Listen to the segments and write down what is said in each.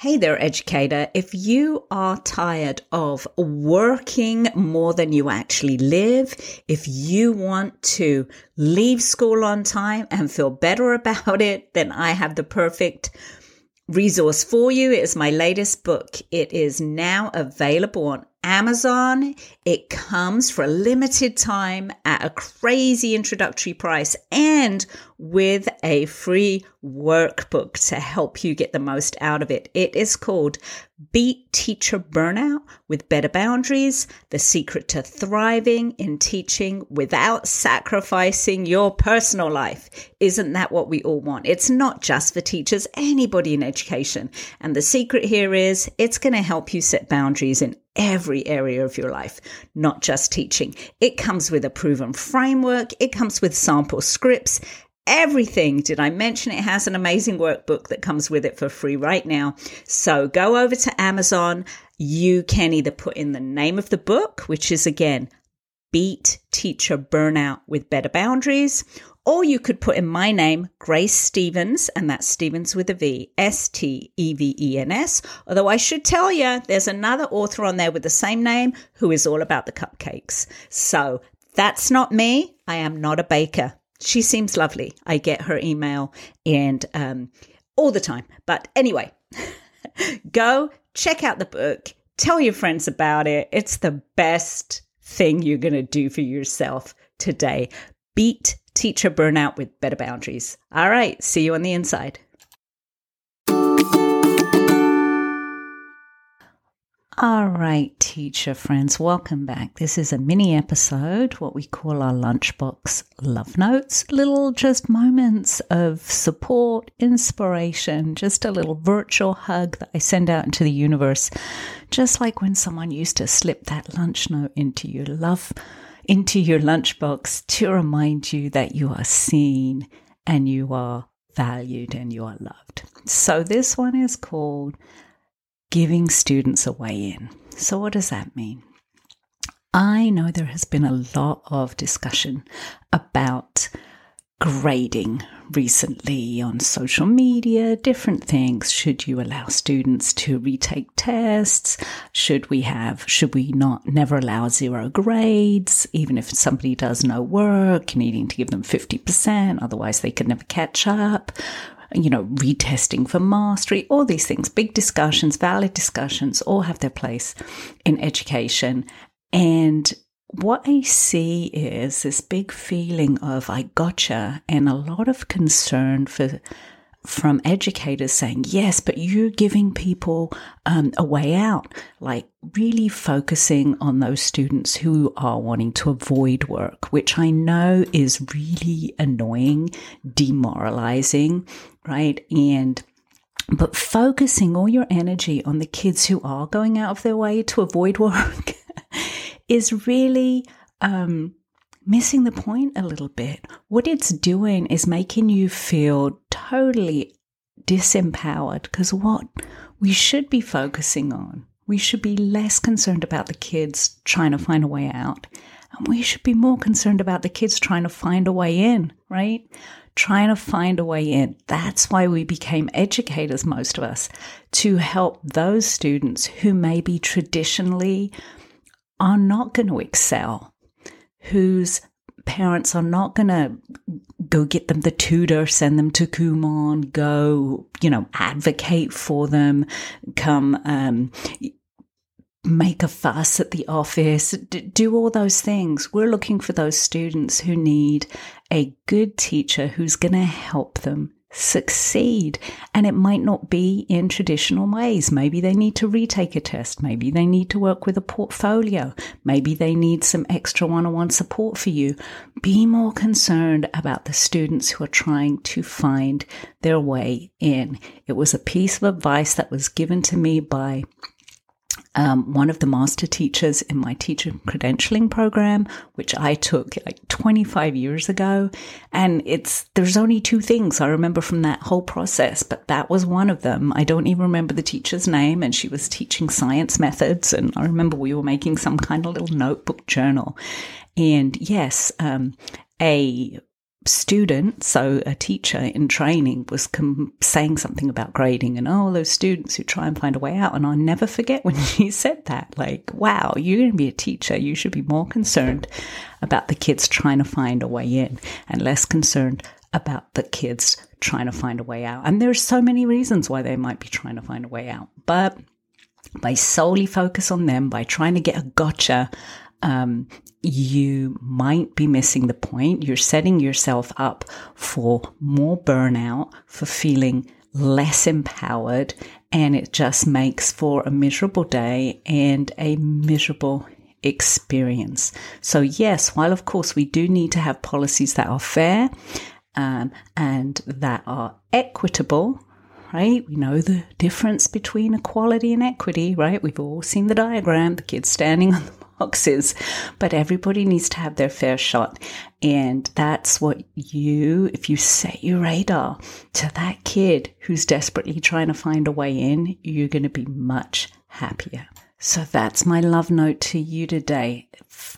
Hey there, educator. If you are tired of working more than you actually live, if you want to leave school on time and feel better about it, then I have the perfect resource for you. It is my latest book. It is now available on Amazon. It comes for a limited time at a crazy introductory price and with a free workbook to help you get the most out of it. It is called Beat Teacher Burnout with Better Boundaries The Secret to Thriving in Teaching Without Sacrificing Your Personal Life. Isn't that what we all want? It's not just for teachers, anybody in education. And the secret here is it's going to help you set boundaries in every area of your life, not just teaching. It comes with a proven framework, it comes with sample scripts. Everything. Did I mention it has an amazing workbook that comes with it for free right now? So go over to Amazon. You can either put in the name of the book, which is again, Beat Teacher Burnout with Better Boundaries, or you could put in my name, Grace Stevens, and that's Stevens with a V, S T E V E N S. Although I should tell you, there's another author on there with the same name who is all about the cupcakes. So that's not me. I am not a baker. She seems lovely. I get her email and um, all the time. But anyway, go check out the book. Tell your friends about it. It's the best thing you're going to do for yourself today. Beat teacher burnout with better boundaries. All right, see you on the inside. All right, teacher friends, welcome back. This is a mini episode, what we call our lunchbox love notes, little just moments of support, inspiration, just a little virtual hug that I send out into the universe, just like when someone used to slip that lunch note into your love into your lunchbox to remind you that you are seen and you are valued and you are loved. So, this one is called Giving Students a Way In. So, what does that mean? I know there has been a lot of discussion about grading recently on social media, different things. Should you allow students to retake tests? Should we have, should we not never allow zero grades, even if somebody does no work, needing to give them 50%, otherwise they could never catch up? You know, retesting for mastery, all these things, big discussions, valid discussions, all have their place in education. And what I see is this big feeling of I gotcha and a lot of concern for from educators saying, yes, but you're giving people um, a way out, like really focusing on those students who are wanting to avoid work, which I know is really annoying, demoralizing, right? And but focusing all your energy on the kids who are going out of their way to avoid work is really um, missing the point a little bit. What it's doing is making you feel totally disempowered because what we should be focusing on, we should be less concerned about the kids trying to find a way out. And we should be more concerned about the kids trying to find a way in, right? Trying to find a way in. That's why we became educators, most of us, to help those students who maybe traditionally are not going to excel, whose parents are not going to go get them the tutor, send them to Kumon, go, you know, advocate for them, come, um, make a fuss at the office, do all those things. We're looking for those students who need a good teacher who's going to help them succeed. And it might not be in traditional ways. Maybe they need to retake a test. Maybe they need to work with a portfolio. Maybe they need some extra one on one support for you. Be more concerned about the students who are trying to find their way in. It was a piece of advice that was given to me by um, one of the master teachers in my teacher credentialing program, which I took like 25 years ago. And it's, there's only two things I remember from that whole process, but that was one of them. I don't even remember the teacher's name and she was teaching science methods. And I remember we were making some kind of little notebook journal. And yes, um, a student, so a teacher in training, was com- saying something about grading and oh, those students who try and find a way out. And I'll never forget when she said that. Like, wow, you're going to be a teacher. You should be more concerned about the kids trying to find a way in and less concerned about the kids trying to find a way out. And there are so many reasons why they might be trying to find a way out. But by solely focus on them, by trying to get a gotcha um, you might be missing the point. You're setting yourself up for more burnout, for feeling less empowered, and it just makes for a miserable day and a miserable experience. So, yes, while of course we do need to have policies that are fair um, and that are equitable, right? We know the difference between equality and equity, right? We've all seen the diagram, the kid standing on the boxes, but everybody needs to have their fair shot. And that's what you, if you set your radar to that kid who's desperately trying to find a way in, you're going to be much happier. So that's my love note to you today.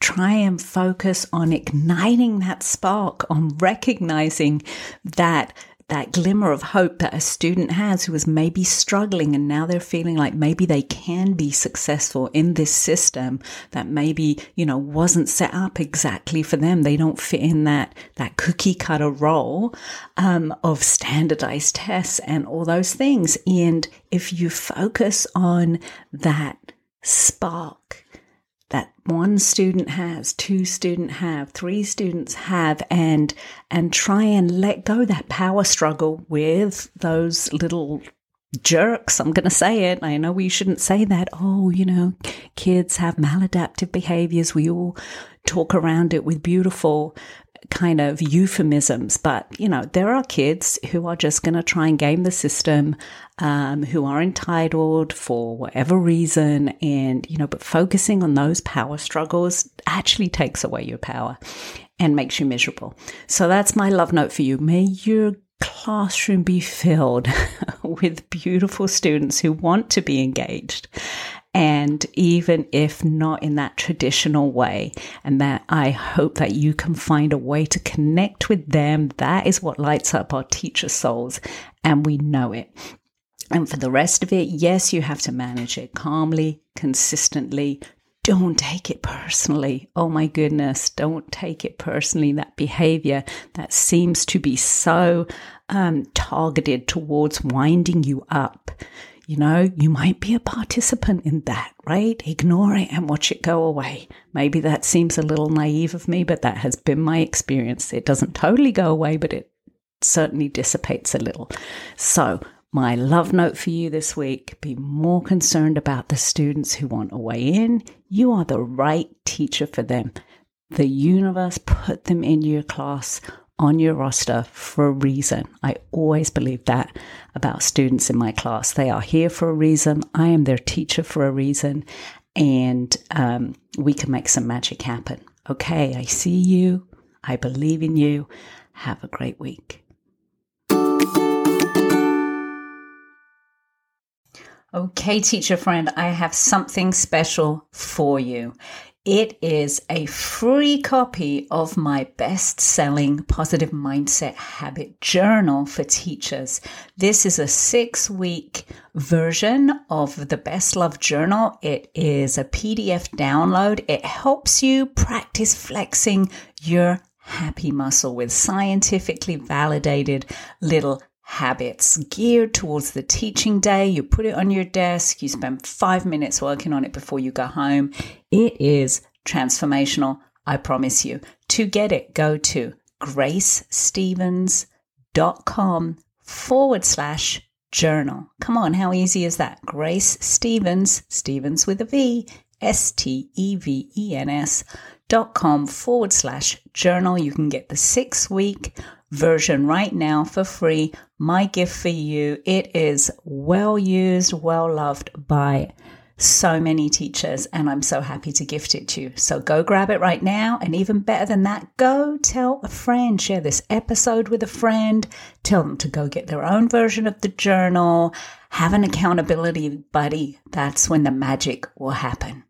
Try and focus on igniting that spark, on recognizing that that glimmer of hope that a student has who is maybe struggling and now they're feeling like maybe they can be successful in this system that maybe, you know, wasn't set up exactly for them. They don't fit in that, that cookie cutter role, um, of standardized tests and all those things. And if you focus on that spark, that one student has, two student have, three students have, and and try and let go that power struggle with those little jerks. I'm going to say it. I know we shouldn't say that. Oh, you know, kids have maladaptive behaviors. We all talk around it with beautiful kind of euphemisms, but you know, there are kids who are just going to try and game the system, um, who are entitled for whatever reason. And, you know, but focusing on those power struggles actually takes away your power and makes you miserable. So that's my love note for you. May your classroom be filled with beautiful students who want to be engaged and even if not in that traditional way, and that I hope that you can find a way to connect with them. That is what lights up our teacher souls, and we know it. And for the rest of it, yes, you have to manage it calmly, consistently. Don't take it personally. Oh my goodness, don't take it personally. That behavior that seems to be so um, targeted towards winding you up you know, you might be a participant in that, right? Ignore it and watch it go away. Maybe that seems a little naive of me, but that has been my experience. It doesn't totally go away, but it certainly dissipates a little. So, my love note for you this week be more concerned about the students who want a way in. You are the right teacher for them. The universe put them in your class on your roster for a reason. I always believe that about students in my class. They are here for a reason. I am their teacher for a reason, and um, we can make some magic happen. Okay, I see you. I believe in you. Have a great week. Okay, teacher friend, I have something special for you. It is a free copy of my best selling positive mindset habit journal for teachers. This is a six week version of the best love journal. It is a PDF download. It helps you practice flexing your happy muscle with scientifically validated little habits geared towards the teaching day. You put it on your desk, you spend five minutes working on it before you go home. It is transformational, I promise you. To get it, go to gracestevens.com forward slash journal. Come on, how easy is that? Grace Stevens, Stevens with a V, S T E V E N S dot com forward slash journal. You can get the six week version right now for free. My gift for you. It is well used, well loved by so many teachers, and I'm so happy to gift it to you. So go grab it right now. And even better than that, go tell a friend, share this episode with a friend, tell them to go get their own version of the journal, have an accountability buddy. That's when the magic will happen.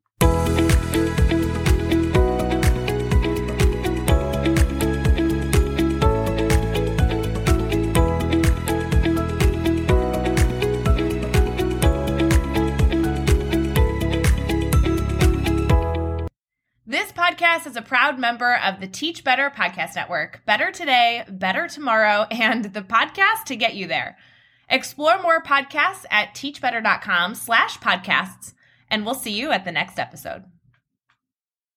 Podcast is a proud member of the Teach Better Podcast Network. Better today, better tomorrow, and the podcast to get you there. Explore more podcasts at teachbetter.com slash podcasts, and we'll see you at the next episode.